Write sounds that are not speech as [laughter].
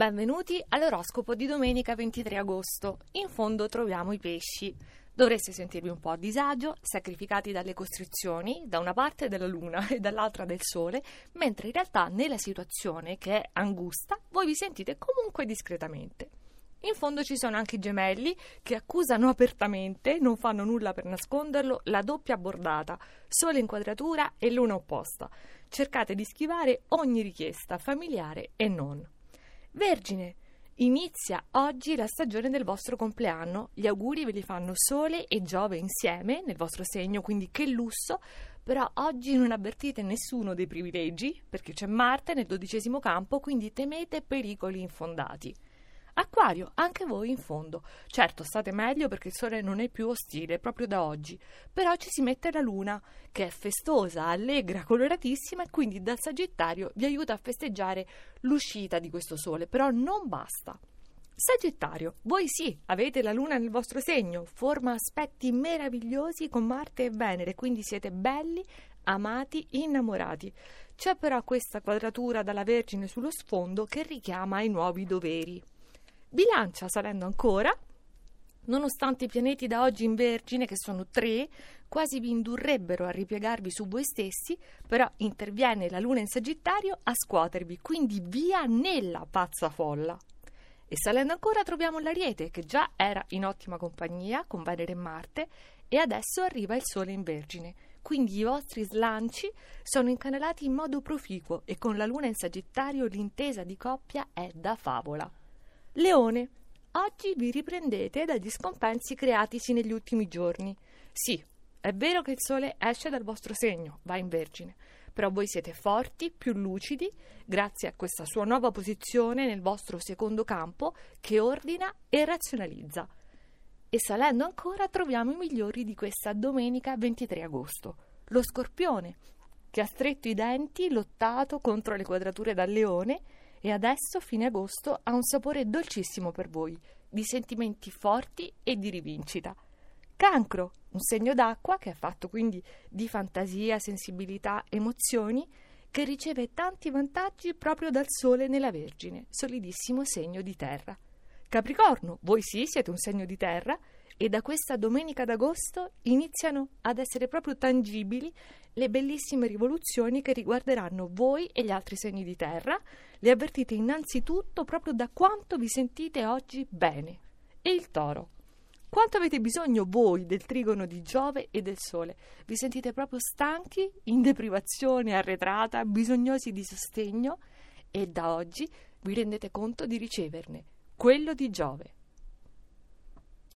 Benvenuti all'oroscopo di domenica 23 agosto. In fondo troviamo i pesci. Dovreste sentirvi un po' a disagio, sacrificati dalle costrizioni, da una parte della luna [laughs] e dall'altra del sole, mentre in realtà nella situazione, che è angusta, voi vi sentite comunque discretamente. In fondo ci sono anche i gemelli che accusano apertamente, non fanno nulla per nasconderlo, la doppia bordata, sole inquadratura e luna opposta. Cercate di schivare ogni richiesta, familiare e non. Vergine, inizia oggi la stagione del vostro compleanno. Gli auguri ve li fanno Sole e Giove insieme nel vostro segno, quindi che lusso. Però oggi non avvertite nessuno dei privilegi, perché c'è Marte nel dodicesimo campo, quindi temete pericoli infondati. Acquario, anche voi in fondo. Certo, state meglio perché il sole non è più ostile proprio da oggi, però ci si mette la luna, che è festosa, allegra, coloratissima e quindi dal Sagittario vi aiuta a festeggiare l'uscita di questo sole, però non basta. Sagittario, voi sì, avete la luna nel vostro segno, forma aspetti meravigliosi con Marte e Venere, quindi siete belli, amati, innamorati. C'è però questa quadratura dalla Vergine sullo sfondo che richiama ai nuovi doveri. Bilancia salendo ancora, nonostante i pianeti da oggi in Vergine, che sono tre, quasi vi indurrebbero a ripiegarvi su voi stessi, però interviene la Luna in Sagittario a scuotervi, quindi via nella pazza folla. E salendo ancora troviamo l'Ariete, che già era in ottima compagnia con Venere e Marte, e adesso arriva il Sole in Vergine. Quindi i vostri slanci sono incanalati in modo proficuo e con la Luna in Sagittario l'intesa di coppia è da favola. Leone, oggi vi riprendete dagli scompensi creatisi negli ultimi giorni. Sì, è vero che il sole esce dal vostro segno, va in Vergine, però voi siete forti, più lucidi, grazie a questa sua nuova posizione nel vostro secondo campo che ordina e razionalizza. E salendo ancora troviamo i migliori di questa domenica 23 agosto. Lo scorpione, che ha stretto i denti, lottato contro le quadrature dal leone, e adesso, fine agosto, ha un sapore dolcissimo per voi, di sentimenti forti e di rivincita. Cancro, un segno d'acqua che è fatto quindi di fantasia, sensibilità, emozioni, che riceve tanti vantaggi proprio dal Sole nella Vergine, solidissimo segno di terra. Capricorno, voi sì siete un segno di terra e da questa domenica d'agosto iniziano ad essere proprio tangibili le bellissime rivoluzioni che riguarderanno voi e gli altri segni di terra. Le avvertite innanzitutto proprio da quanto vi sentite oggi bene. E il toro. Quanto avete bisogno voi del trigono di Giove e del Sole? Vi sentite proprio stanchi, in deprivazione arretrata, bisognosi di sostegno e da oggi vi rendete conto di riceverne quello di Giove.